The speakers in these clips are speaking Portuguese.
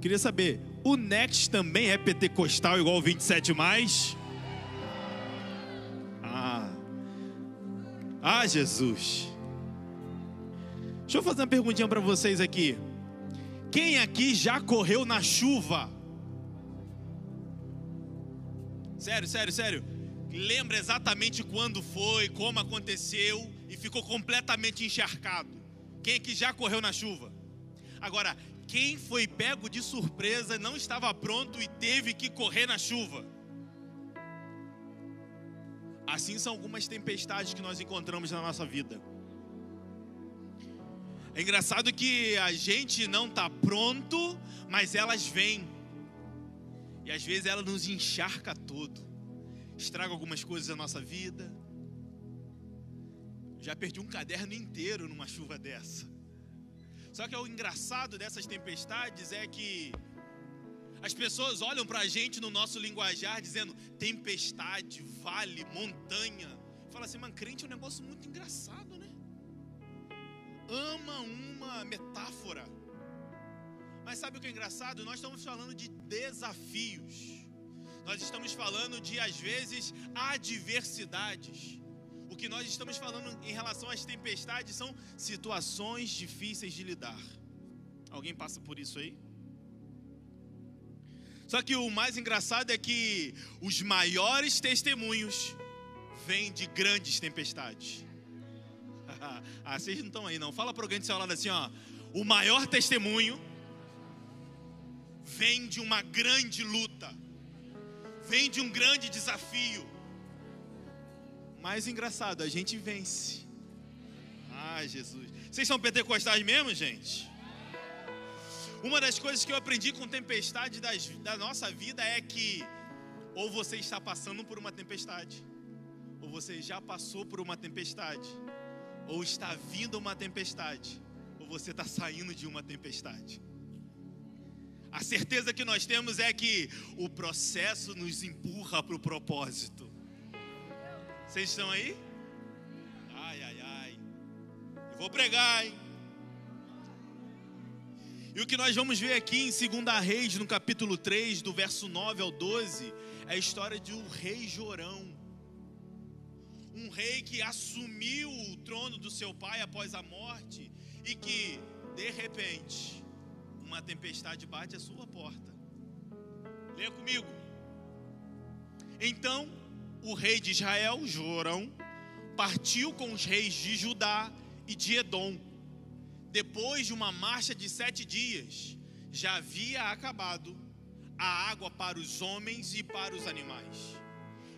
Queria saber, o Next também é pentecostal igual o 27 mais? Ah. Ah, Jesus. Deixa eu fazer uma perguntinha para vocês aqui. Quem aqui já correu na chuva? Sério, sério, sério. Lembra exatamente quando foi, como aconteceu e ficou completamente encharcado. Quem aqui já correu na chuva? Agora, quem foi pego de surpresa, não estava pronto e teve que correr na chuva? Assim são algumas tempestades que nós encontramos na nossa vida. É engraçado que a gente não está pronto, mas elas vêm. E às vezes ela nos encharca todo. Estraga algumas coisas da nossa vida. Já perdi um caderno inteiro numa chuva dessa. Só que o engraçado dessas tempestades é que as pessoas olham para a gente no nosso linguajar dizendo tempestade, vale, montanha. Fala assim, mas crente é um negócio muito engraçado, né? ama uma metáfora. Mas sabe o que é engraçado? Nós estamos falando de desafios. Nós estamos falando de, às vezes, adversidades. O que nós estamos falando em relação às tempestades são situações difíceis de lidar. Alguém passa por isso aí? Só que o mais engraçado é que os maiores testemunhos vêm de grandes tempestades. ah, vocês não estão aí não. Fala para alguém do seu lado assim, ó. O maior testemunho vem de uma grande luta. Vem de um grande desafio. Mais engraçado, a gente vence. Ah, Jesus. Vocês são pentecostais mesmo, gente? Uma das coisas que eu aprendi com tempestade das, da nossa vida é que ou você está passando por uma tempestade, ou você já passou por uma tempestade ou está vindo uma tempestade, ou você está saindo de uma tempestade. A certeza que nós temos é que o processo nos empurra para o propósito. Vocês estão aí? Ai, ai, ai. Eu vou pregar, hein? E o que nós vamos ver aqui em 2 Reis, no capítulo 3, do verso 9 ao 12, é a história de um rei Jorão um rei que assumiu o trono do seu pai após a morte e que, de repente, uma tempestade bate à sua porta. Leia comigo. Então, o rei de Israel, Jorão, partiu com os reis de Judá e de Edom. Depois de uma marcha de sete dias, já havia acabado a água para os homens e para os animais.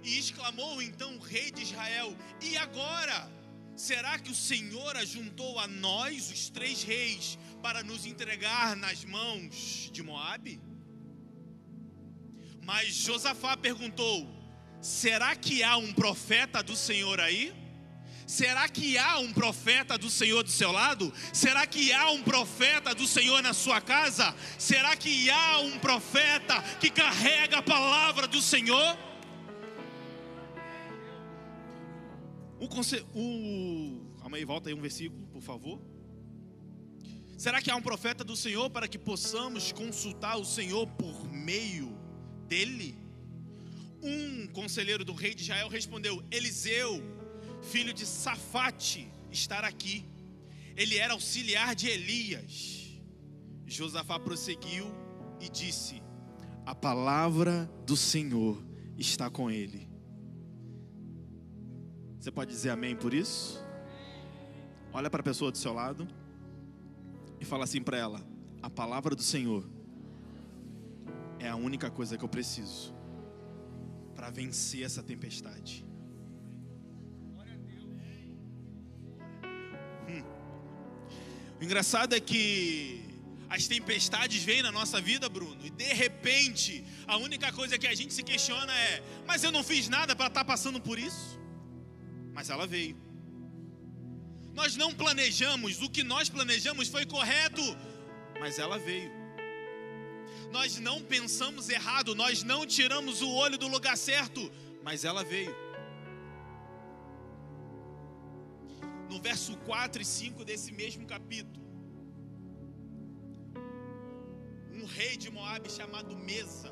E exclamou então o rei de Israel: E agora? Será que o Senhor ajuntou a nós, os três reis, para nos entregar nas mãos de Moabe? Mas Josafá perguntou: Será que há um profeta do Senhor aí? Será que há um profeta do Senhor do seu lado? Será que há um profeta do Senhor na sua casa? Será que há um profeta que carrega a palavra do Senhor? O, o, calma aí, volta aí um versículo, por favor. Será que há um profeta do Senhor para que possamos consultar o Senhor por meio dele? Um conselheiro do rei de Israel respondeu: Eliseu, filho de Safate, estar aqui. Ele era auxiliar de Elias. Josafá prosseguiu e disse: A palavra do Senhor está com ele. Você pode dizer amém por isso? Olha para a pessoa do seu lado e fala assim para ela: A palavra do Senhor é a única coisa que eu preciso para vencer essa tempestade. Hum. O engraçado é que as tempestades vêm na nossa vida, Bruno, e de repente a única coisa que a gente se questiona é: mas eu não fiz nada para estar tá passando por isso? mas ela veio. Nós não planejamos, o que nós planejamos foi correto, mas ela veio. Nós não pensamos errado, nós não tiramos o olho do lugar certo, mas ela veio. No verso 4 e 5 desse mesmo capítulo, um rei de Moabe chamado Mesa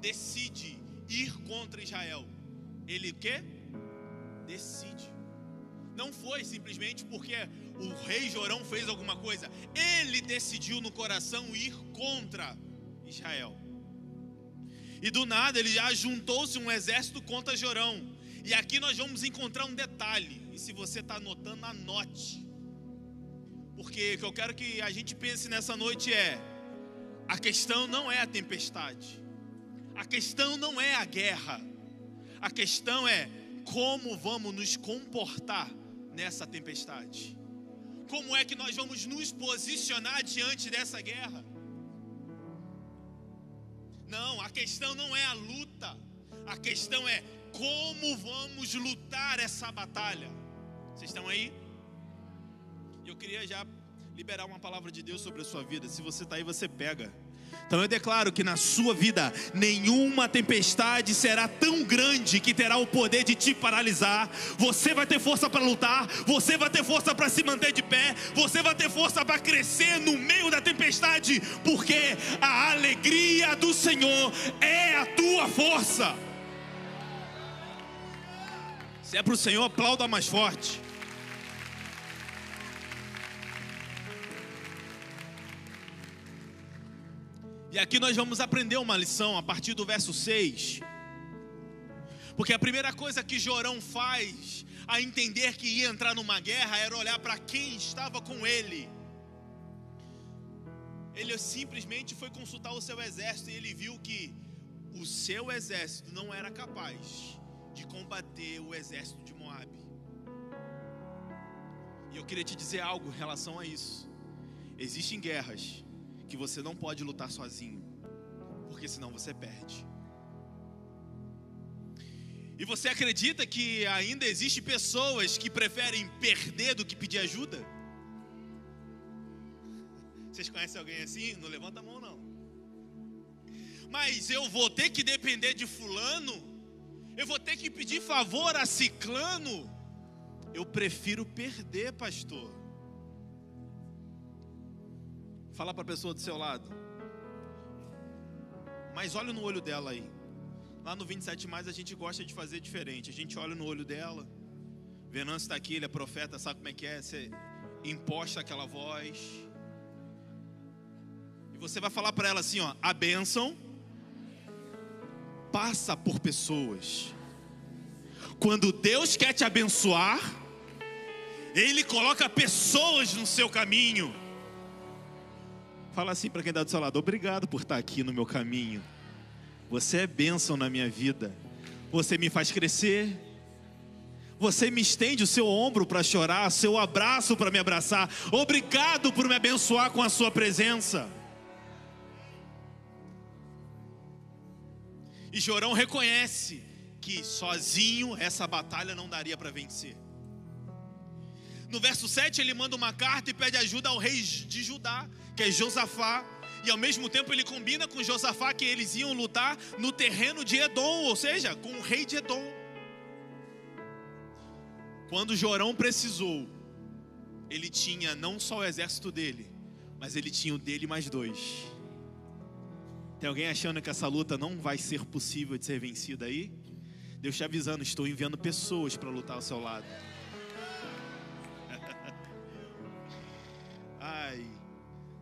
decide ir contra Israel. Ele quê? Decide. Não foi simplesmente porque o rei Jorão fez alguma coisa. Ele decidiu no coração ir contra Israel. E do nada ele já juntou-se um exército contra Jorão. E aqui nós vamos encontrar um detalhe. E se você está anotando, anote. Porque o que eu quero que a gente pense nessa noite é: a questão não é a tempestade, a questão não é a guerra, a questão é como vamos nos comportar nessa tempestade. Como é que nós vamos nos posicionar diante dessa guerra? Não, a questão não é a luta, a questão é como vamos lutar essa batalha. Vocês estão aí? Eu queria já liberar uma palavra de Deus sobre a sua vida. Se você está aí, você pega. Então eu declaro que na sua vida nenhuma tempestade será tão grande que terá o poder de te paralisar. Você vai ter força para lutar, você vai ter força para se manter de pé, você vai ter força para crescer no meio da tempestade, porque a alegria do Senhor é a tua força. Se é para o Senhor, aplauda mais forte. E aqui nós vamos aprender uma lição a partir do verso 6. Porque a primeira coisa que Jorão faz a entender que ia entrar numa guerra era olhar para quem estava com ele. Ele simplesmente foi consultar o seu exército e ele viu que o seu exército não era capaz de combater o exército de Moabe. E eu queria te dizer algo em relação a isso. Existem guerras que você não pode lutar sozinho, porque senão você perde. E você acredita que ainda existe pessoas que preferem perder do que pedir ajuda? Vocês conhecem alguém assim? Não levanta a mão não. Mas eu vou ter que depender de fulano? Eu vou ter que pedir favor a ciclano? Eu prefiro perder, pastor. Fala para a pessoa do seu lado. Mas olha no olho dela aí. Lá no 27 mais a gente gosta de fazer diferente. A gente olha no olho dela. Venâncio está aqui, ele é profeta, sabe como é que é? Você imposta aquela voz. E você vai falar para ela assim, ó, a bênção passa por pessoas. Quando Deus quer te abençoar, Ele coloca pessoas no seu caminho. Fala assim para quem está do seu lado: obrigado por estar aqui no meu caminho. Você é bênção na minha vida. Você me faz crescer. Você me estende o seu ombro para chorar, seu abraço para me abraçar. Obrigado por me abençoar com a sua presença. E Jorão reconhece que sozinho essa batalha não daria para vencer. No verso 7 ele manda uma carta e pede ajuda ao rei de Judá que é Josafá, e ao mesmo tempo ele combina com Josafá que eles iam lutar no terreno de Edom, ou seja, com o rei de Edom. Quando Jorão precisou, ele tinha não só o exército dele, mas ele tinha o dele mais dois. Tem alguém achando que essa luta não vai ser possível de ser vencida aí? Deus te avisando, estou enviando pessoas para lutar ao seu lado.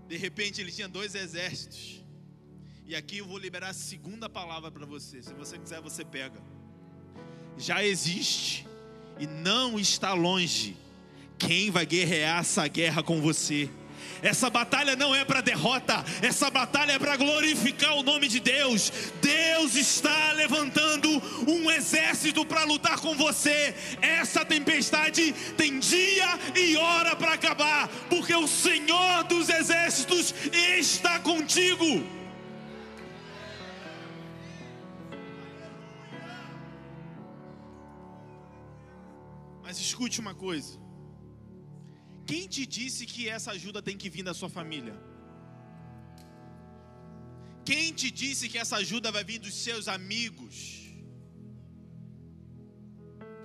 De repente ele tinha dois exércitos. E aqui eu vou liberar a segunda palavra para você. Se você quiser, você pega. Já existe e não está longe quem vai guerrear essa guerra com você. Essa batalha não é para derrota, essa batalha é para glorificar o nome de Deus. Deus está levantando um exército para lutar com você. Essa tempestade tem dia e hora para acabar, porque o Senhor dos exércitos está contigo. Mas escute uma coisa. Quem te disse que essa ajuda tem que vir da sua família? Quem te disse que essa ajuda vai vir dos seus amigos?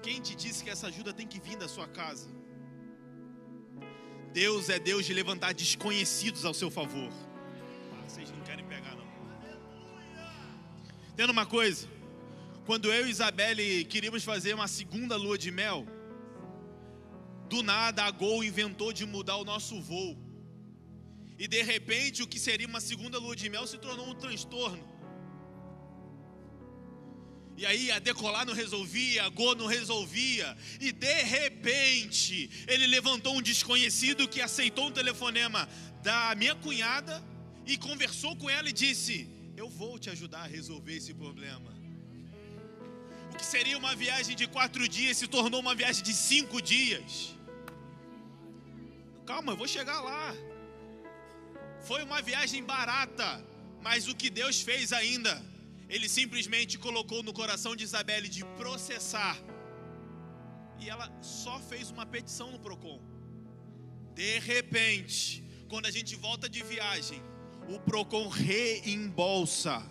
Quem te disse que essa ajuda tem que vir da sua casa? Deus é Deus de levantar desconhecidos ao seu favor. Vocês não querem pegar, não. Tendo uma coisa, quando eu e Isabelle queríamos fazer uma segunda lua de mel, do nada a Gol inventou de mudar o nosso voo. E de repente o que seria uma segunda lua de mel se tornou um transtorno. E aí a decolar não resolvia, a Go não resolvia. E de repente ele levantou um desconhecido que aceitou um telefonema da minha cunhada e conversou com ela e disse: Eu vou te ajudar a resolver esse problema. O que seria uma viagem de quatro dias se tornou uma viagem de cinco dias. Calma, eu vou chegar lá. Foi uma viagem barata, mas o que Deus fez ainda, Ele simplesmente colocou no coração de Isabelle de processar. E ela só fez uma petição no Procon. De repente, quando a gente volta de viagem, o Procon reembolsa.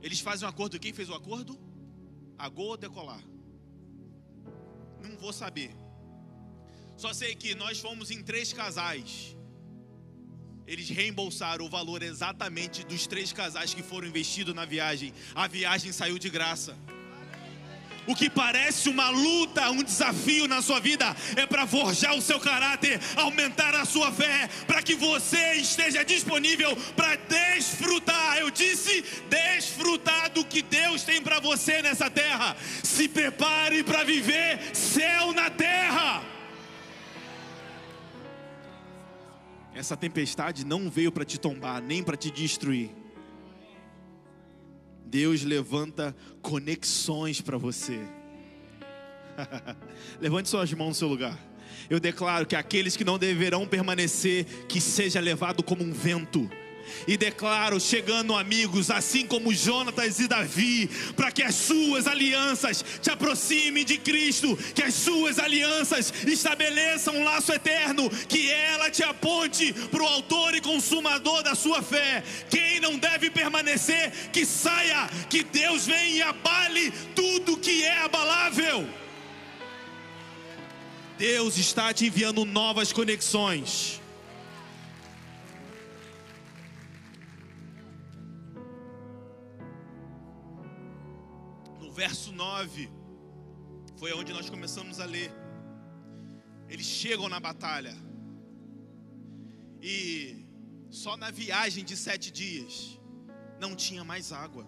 Eles fazem um acordo. Quem fez o acordo? A Gol Decolar? Não vou saber. Só sei que nós fomos em três casais. Eles reembolsaram o valor exatamente dos três casais que foram investidos na viagem. A viagem saiu de graça. O que parece uma luta, um desafio na sua vida, é para forjar o seu caráter, aumentar a sua fé, para que você esteja disponível para desfrutar. Eu disse desfrutar do que Deus tem para você nessa terra. Se prepare para viver céu na terra. Essa tempestade não veio para te tombar, nem para te destruir. Deus levanta conexões para você. Levante suas mãos no seu lugar. Eu declaro que aqueles que não deverão permanecer, que seja levado como um vento e declaro, chegando amigos, assim como Jonatas e Davi, para que as suas alianças te aproximem de Cristo, que as suas alianças estabeleçam um laço eterno, que ela te aponte para o autor e consumador da sua fé. Quem não deve permanecer, que saia, que Deus venha e abale tudo que é abalável. Deus está te enviando novas conexões. Verso 9, foi onde nós começamos a ler. Eles chegam na batalha, e só na viagem de sete dias não tinha mais água,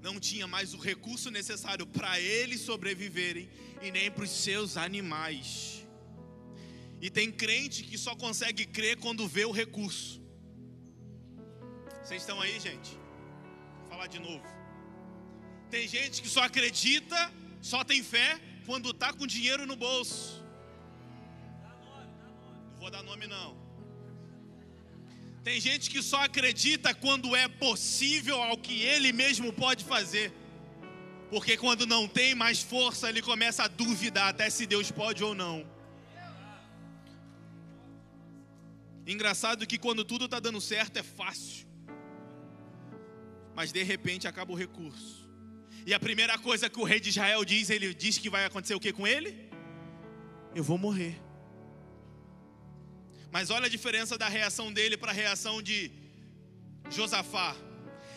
não tinha mais o recurso necessário para eles sobreviverem e nem para os seus animais. E tem crente que só consegue crer quando vê o recurso. Vocês estão aí, gente? Vou falar de novo. Tem gente que só acredita, só tem fé quando está com dinheiro no bolso. Não vou dar nome não. Tem gente que só acredita quando é possível ao que ele mesmo pode fazer. Porque quando não tem mais força, ele começa a duvidar até se Deus pode ou não. Engraçado que quando tudo está dando certo é fácil. Mas de repente acaba o recurso. E a primeira coisa que o rei de Israel diz, ele diz que vai acontecer o que com ele? Eu vou morrer. Mas olha a diferença da reação dele para a reação de Josafá.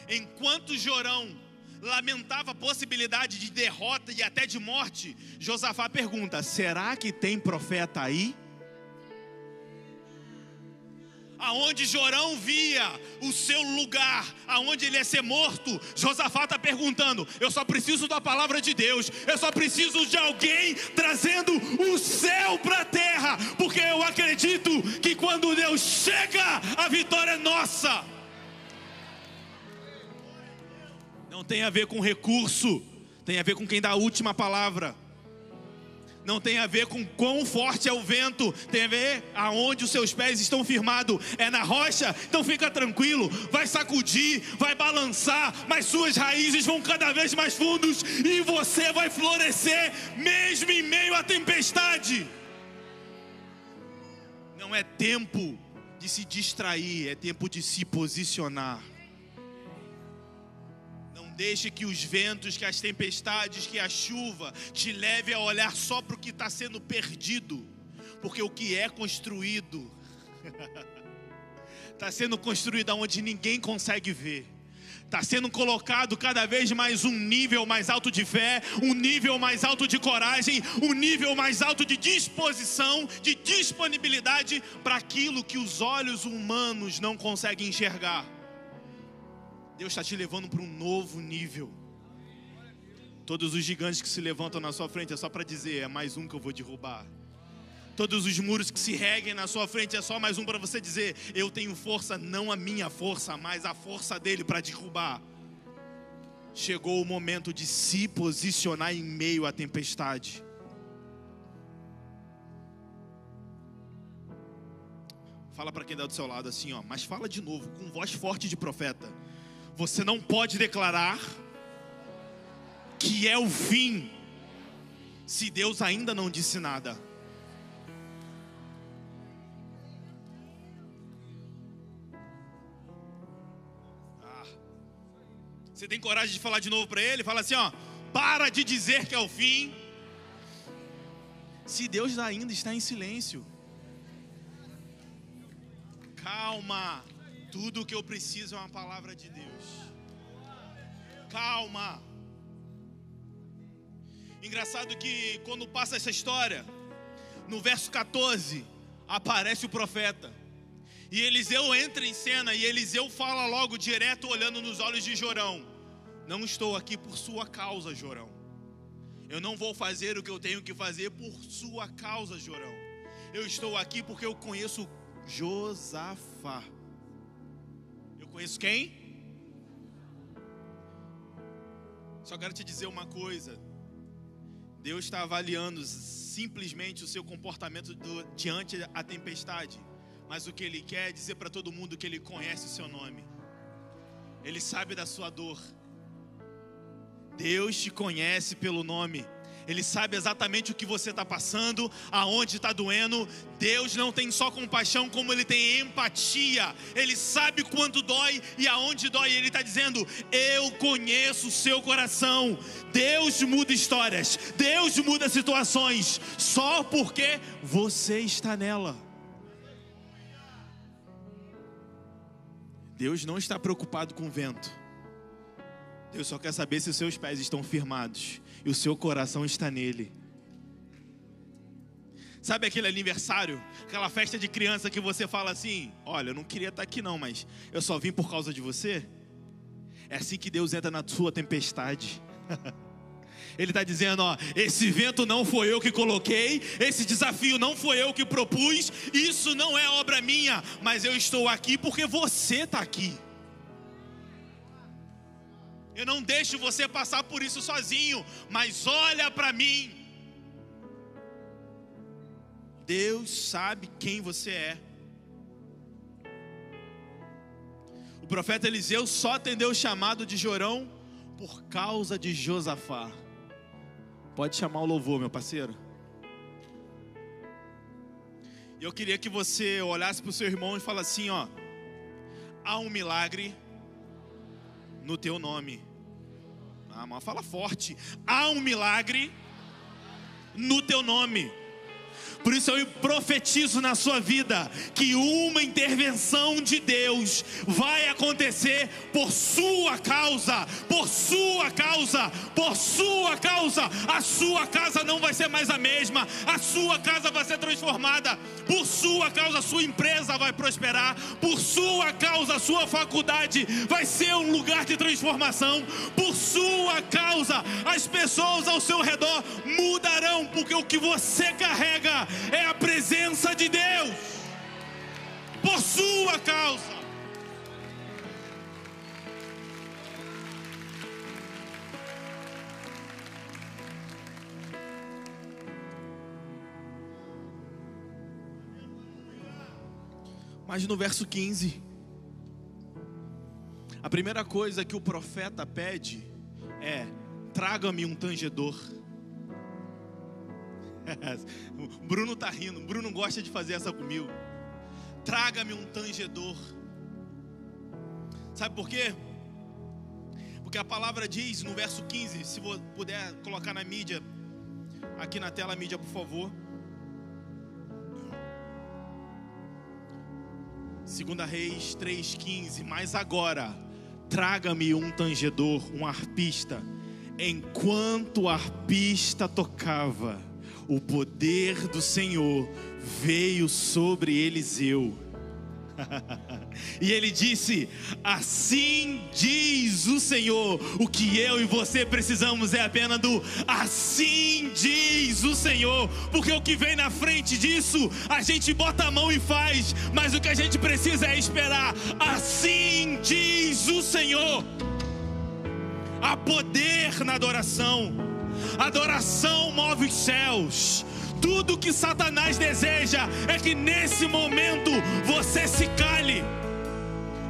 Enquanto Jorão lamentava a possibilidade de derrota e até de morte, Josafá pergunta: será que tem profeta aí? Aonde Jorão via o seu lugar, aonde ele ia ser morto, Josafá está perguntando: eu só preciso da palavra de Deus, eu só preciso de alguém trazendo o céu para a terra, porque eu acredito que quando Deus chega, a vitória é nossa. Não tem a ver com recurso, tem a ver com quem dá a última palavra não tem a ver com quão forte é o vento, tem a ver aonde os seus pés estão firmados, é na rocha, então fica tranquilo, vai sacudir, vai balançar, mas suas raízes vão cada vez mais fundos e você vai florescer mesmo em meio à tempestade. Não é tempo de se distrair, é tempo de se posicionar deixe que os ventos, que as tempestades, que a chuva te leve a olhar só para o que está sendo perdido, porque o que é construído está sendo construída onde ninguém consegue ver. Está sendo colocado cada vez mais um nível mais alto de fé, um nível mais alto de coragem, um nível mais alto de disposição, de disponibilidade para aquilo que os olhos humanos não conseguem enxergar. Deus está te levando para um novo nível. Todos os gigantes que se levantam na sua frente é só para dizer: é mais um que eu vou derrubar. Todos os muros que se reguem na sua frente é só mais um para você dizer: eu tenho força, não a minha força, mas a força dele para derrubar. Chegou o momento de se posicionar em meio à tempestade. Fala para quem está do seu lado assim, ó, mas fala de novo, com voz forte de profeta. Você não pode declarar que é o fim, se Deus ainda não disse nada. Ah. Você tem coragem de falar de novo para ele? Fala assim, ó, para de dizer que é o fim. Se Deus ainda está em silêncio. Calma. Tudo o que eu preciso é uma palavra de Deus. Calma. Engraçado que quando passa essa história, no verso 14, aparece o profeta. E Eliseu entra em cena e Eliseu fala logo direto olhando nos olhos de Jorão: Não estou aqui por sua causa, Jorão. Eu não vou fazer o que eu tenho que fazer por sua causa, Jorão. Eu estou aqui porque eu conheço Josafá. Conheço quem? Só quero te dizer uma coisa. Deus está avaliando simplesmente o seu comportamento do, diante da tempestade. Mas o que Ele quer é dizer para todo mundo que Ele conhece o seu nome. Ele sabe da sua dor. Deus te conhece pelo nome. Ele sabe exatamente o que você está passando, aonde está doendo. Deus não tem só compaixão, como Ele tem empatia. Ele sabe quanto dói e aonde dói. Ele está dizendo: Eu conheço o seu coração. Deus muda histórias, Deus muda situações, só porque você está nela. Deus não está preocupado com o vento. Deus só quer saber se os seus pés estão firmados e o seu coração está nele. Sabe aquele aniversário, aquela festa de criança que você fala assim: Olha, eu não queria estar aqui não, mas eu só vim por causa de você? É assim que Deus entra na sua tempestade. Ele está dizendo: ó, esse vento não foi eu que coloquei, esse desafio não foi eu que propus, isso não é obra minha, mas eu estou aqui porque você está aqui. Eu não deixo você passar por isso sozinho, mas olha para mim. Deus sabe quem você é. O profeta Eliseu só atendeu o chamado de Jorão por causa de Josafá. Pode chamar o louvor, meu parceiro. Eu queria que você olhasse para o seu irmão e falasse assim: ó, há um milagre no teu nome. Ah, fala forte. Há um milagre no teu nome. Por isso eu profetizo na sua vida que uma intervenção de Deus vai acontecer por sua causa, por sua causa, por sua causa. A sua casa não vai ser mais a mesma, a sua casa vai ser transformada. Por sua causa, a sua empresa vai prosperar. Por sua causa, a sua faculdade vai ser um lugar de transformação. Por sua causa, as pessoas ao seu redor mudarão, porque o que você carrega é a presença de Deus por sua causa. Mas no verso 15, a primeira coisa que o profeta pede é: traga-me um tangedor. Bruno tá rindo. Bruno gosta de fazer essa comigo. Traga-me um tangedor. Sabe por quê? Porque a palavra diz no verso 15, se puder colocar na mídia, aqui na tela mídia, por favor. Segunda Reis 3:15, mas agora traga-me um tangedor, um arpista. Enquanto o arpista tocava, o poder do Senhor veio sobre Eliseu. e ele disse: Assim diz o Senhor. O que eu e você precisamos é apenas do assim diz o Senhor. Porque o que vem na frente disso, a gente bota a mão e faz. Mas o que a gente precisa é esperar. Assim diz o Senhor. Há poder na adoração. Adoração move os céus. Tudo que Satanás deseja é que nesse momento você se cale.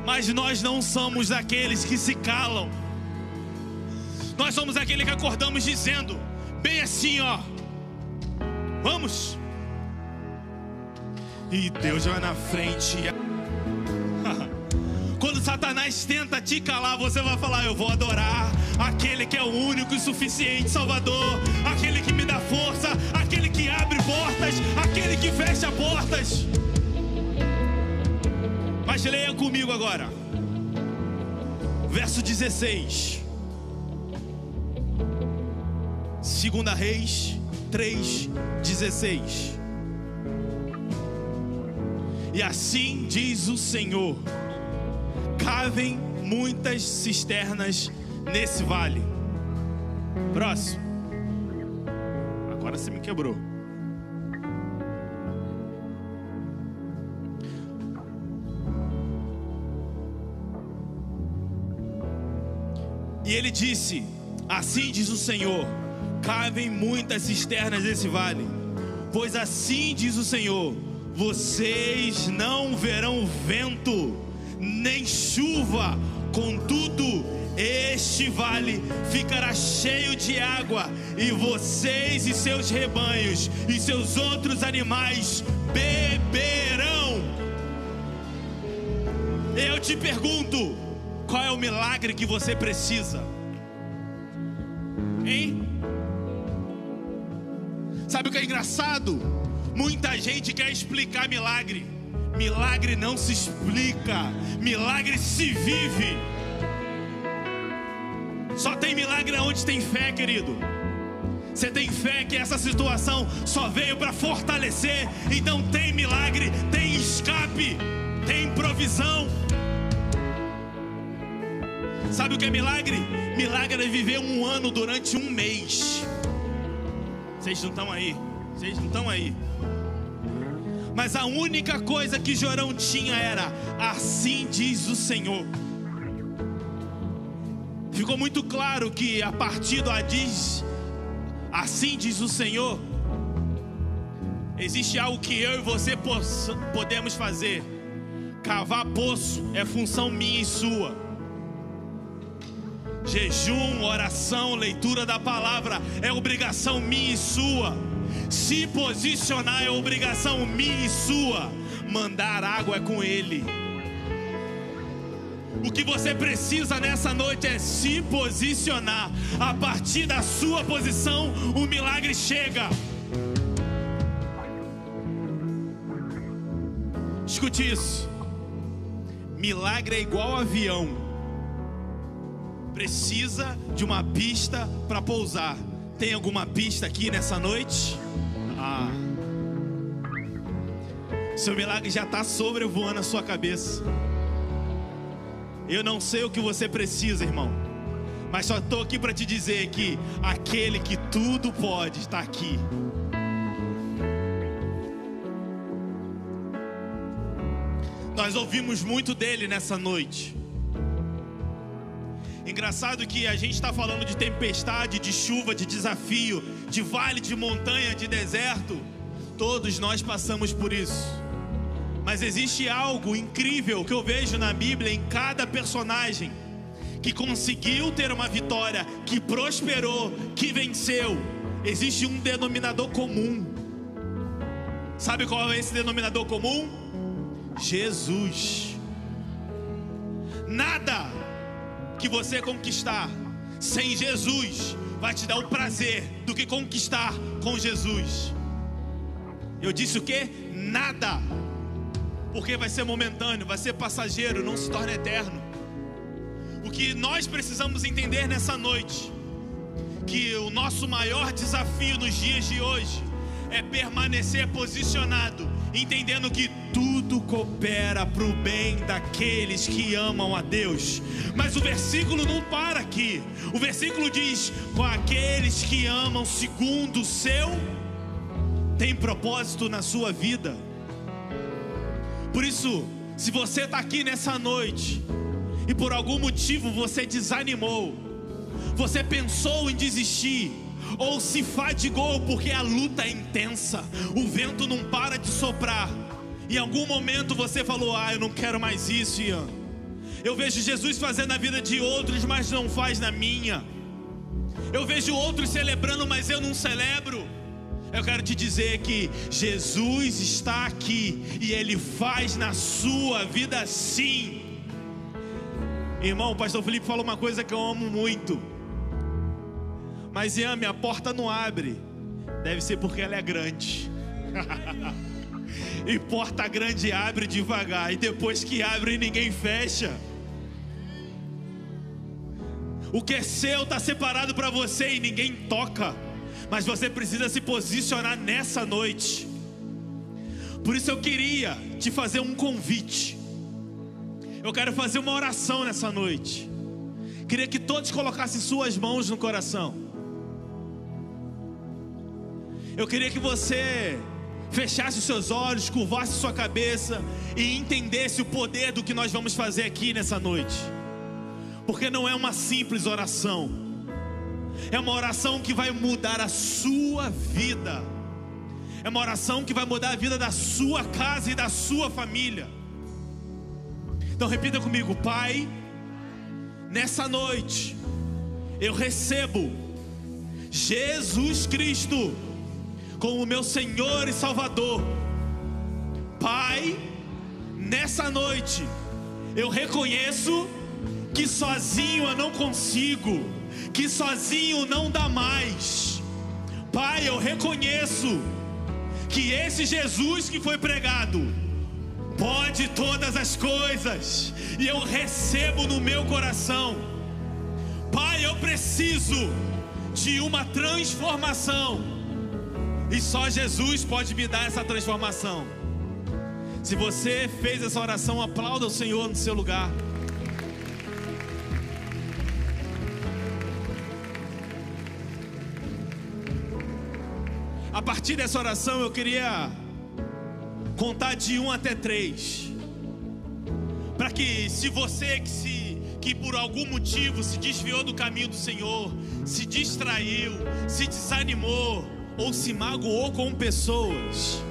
Mas nós não somos aqueles que se calam. Nós somos aqueles que acordamos dizendo, bem assim, ó. Vamos. E Deus vai na frente. Satanás tenta te calar, você vai falar: Eu vou adorar aquele que é o único e suficiente Salvador, aquele que me dá força, aquele que abre portas, aquele que fecha portas. Mas leia comigo agora, verso 16, 2 Reis 3, 16. E assim diz o Senhor cavem muitas cisternas nesse vale. Próximo. Agora você me quebrou. E ele disse: Assim diz o Senhor: cavem muitas cisternas nesse vale, pois assim diz o Senhor: vocês não verão vento nem chuva, contudo, este vale ficará cheio de água, e vocês e seus rebanhos e seus outros animais beberão. Eu te pergunto, qual é o milagre que você precisa? Hein? Sabe o que é engraçado? Muita gente quer explicar milagre. Milagre não se explica, milagre se vive. Só tem milagre onde tem fé, querido. Você tem fé que essa situação só veio para fortalecer. Então tem milagre, tem escape, tem provisão. Sabe o que é milagre? Milagre é viver um ano durante um mês. Vocês não estão aí. Vocês não estão aí. Mas a única coisa que Jorão tinha era: assim diz o Senhor. Ficou muito claro que a partir do diz, assim diz o Senhor, existe algo que eu e você podemos fazer. Cavar poço é função minha e sua. Jejum, oração, leitura da palavra é obrigação minha e sua. Se posicionar é obrigação minha e sua. Mandar água é com Ele. O que você precisa nessa noite é se posicionar. A partir da sua posição, o milagre chega. Escute isso. Milagre é igual avião. Precisa de uma pista para pousar. Tem alguma pista aqui nessa noite? Ah. Seu milagre já está sobrevoando a sua cabeça. Eu não sei o que você precisa, irmão. Mas só estou aqui para te dizer que aquele que tudo pode está aqui. Nós ouvimos muito dele nessa noite. Engraçado que a gente está falando de tempestade, de chuva, de desafio, de vale, de montanha, de deserto. Todos nós passamos por isso. Mas existe algo incrível que eu vejo na Bíblia em cada personagem que conseguiu ter uma vitória, que prosperou, que venceu. Existe um denominador comum. Sabe qual é esse denominador comum? Jesus. Nada que você conquistar sem Jesus vai te dar o prazer do que conquistar com Jesus. Eu disse o que? Nada. porque vai ser momentâneo, vai ser passageiro, não se torna eterno. O que nós precisamos entender nessa noite, que o nosso maior desafio nos dias de hoje é permanecer posicionado, entendendo que tudo coopera para o bem daqueles que amam a Deus. Mas o versículo não para aqui. O versículo diz: com aqueles que amam segundo o seu, tem propósito na sua vida. Por isso, se você está aqui nessa noite e por algum motivo você desanimou, você pensou em desistir, ou se fadigou porque a luta é intensa, o vento não para de soprar. Em algum momento você falou: Ah, eu não quero mais isso, Ian. Eu vejo Jesus fazendo a vida de outros, mas não faz na minha. Eu vejo outros celebrando, mas eu não celebro. Eu quero te dizer que Jesus está aqui e Ele faz na sua vida sim. Irmão, o pastor Felipe falou uma coisa que eu amo muito. Mas Ian, minha porta não abre. Deve ser porque ela é grande. e porta grande abre devagar. E depois que abre, ninguém fecha. O que é seu está separado para você e ninguém toca. Mas você precisa se posicionar nessa noite. Por isso eu queria te fazer um convite. Eu quero fazer uma oração nessa noite. Queria que todos colocassem suas mãos no coração. Eu queria que você fechasse os seus olhos, curvasse sua cabeça e entendesse o poder do que nós vamos fazer aqui nessa noite. Porque não é uma simples oração, é uma oração que vai mudar a sua vida, é uma oração que vai mudar a vida da sua casa e da sua família. Então repita comigo, Pai, nessa noite eu recebo Jesus Cristo como meu Senhor e Salvador. Pai, nessa noite eu reconheço que sozinho eu não consigo, que sozinho não dá mais. Pai, eu reconheço que esse Jesus que foi pregado pode todas as coisas, e eu recebo no meu coração. Pai, eu preciso de uma transformação e só Jesus pode me dar essa transformação. Se você fez essa oração, aplauda o Senhor no seu lugar. A partir dessa oração, eu queria contar de um até três, para que, se você que se que por algum motivo se desviou do caminho do Senhor, se distraiu, se desanimou, ou se magoou com pessoas,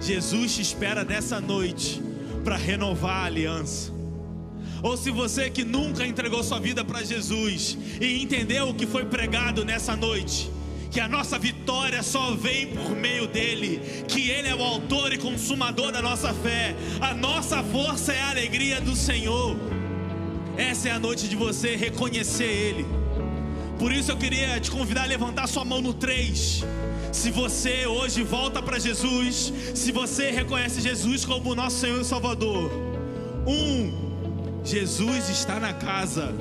Jesus te espera nessa noite para renovar a aliança. Ou se você que nunca entregou sua vida para Jesus e entendeu o que foi pregado nessa noite, que a nossa vitória só vem por meio dele, que ele é o autor e consumador da nossa fé, a nossa força é a alegria do Senhor. Essa é a noite de você reconhecer ele. Por isso eu queria te convidar a levantar sua mão no 3. Se você hoje volta para Jesus, se você reconhece Jesus como nosso Senhor e Salvador, um, Jesus está na casa.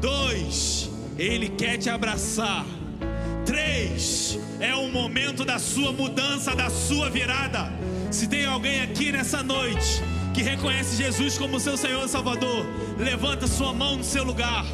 Dois, Ele quer te abraçar. Três, é o momento da sua mudança, da sua virada. Se tem alguém aqui nessa noite que reconhece Jesus como seu Senhor e Salvador, levanta sua mão no seu lugar.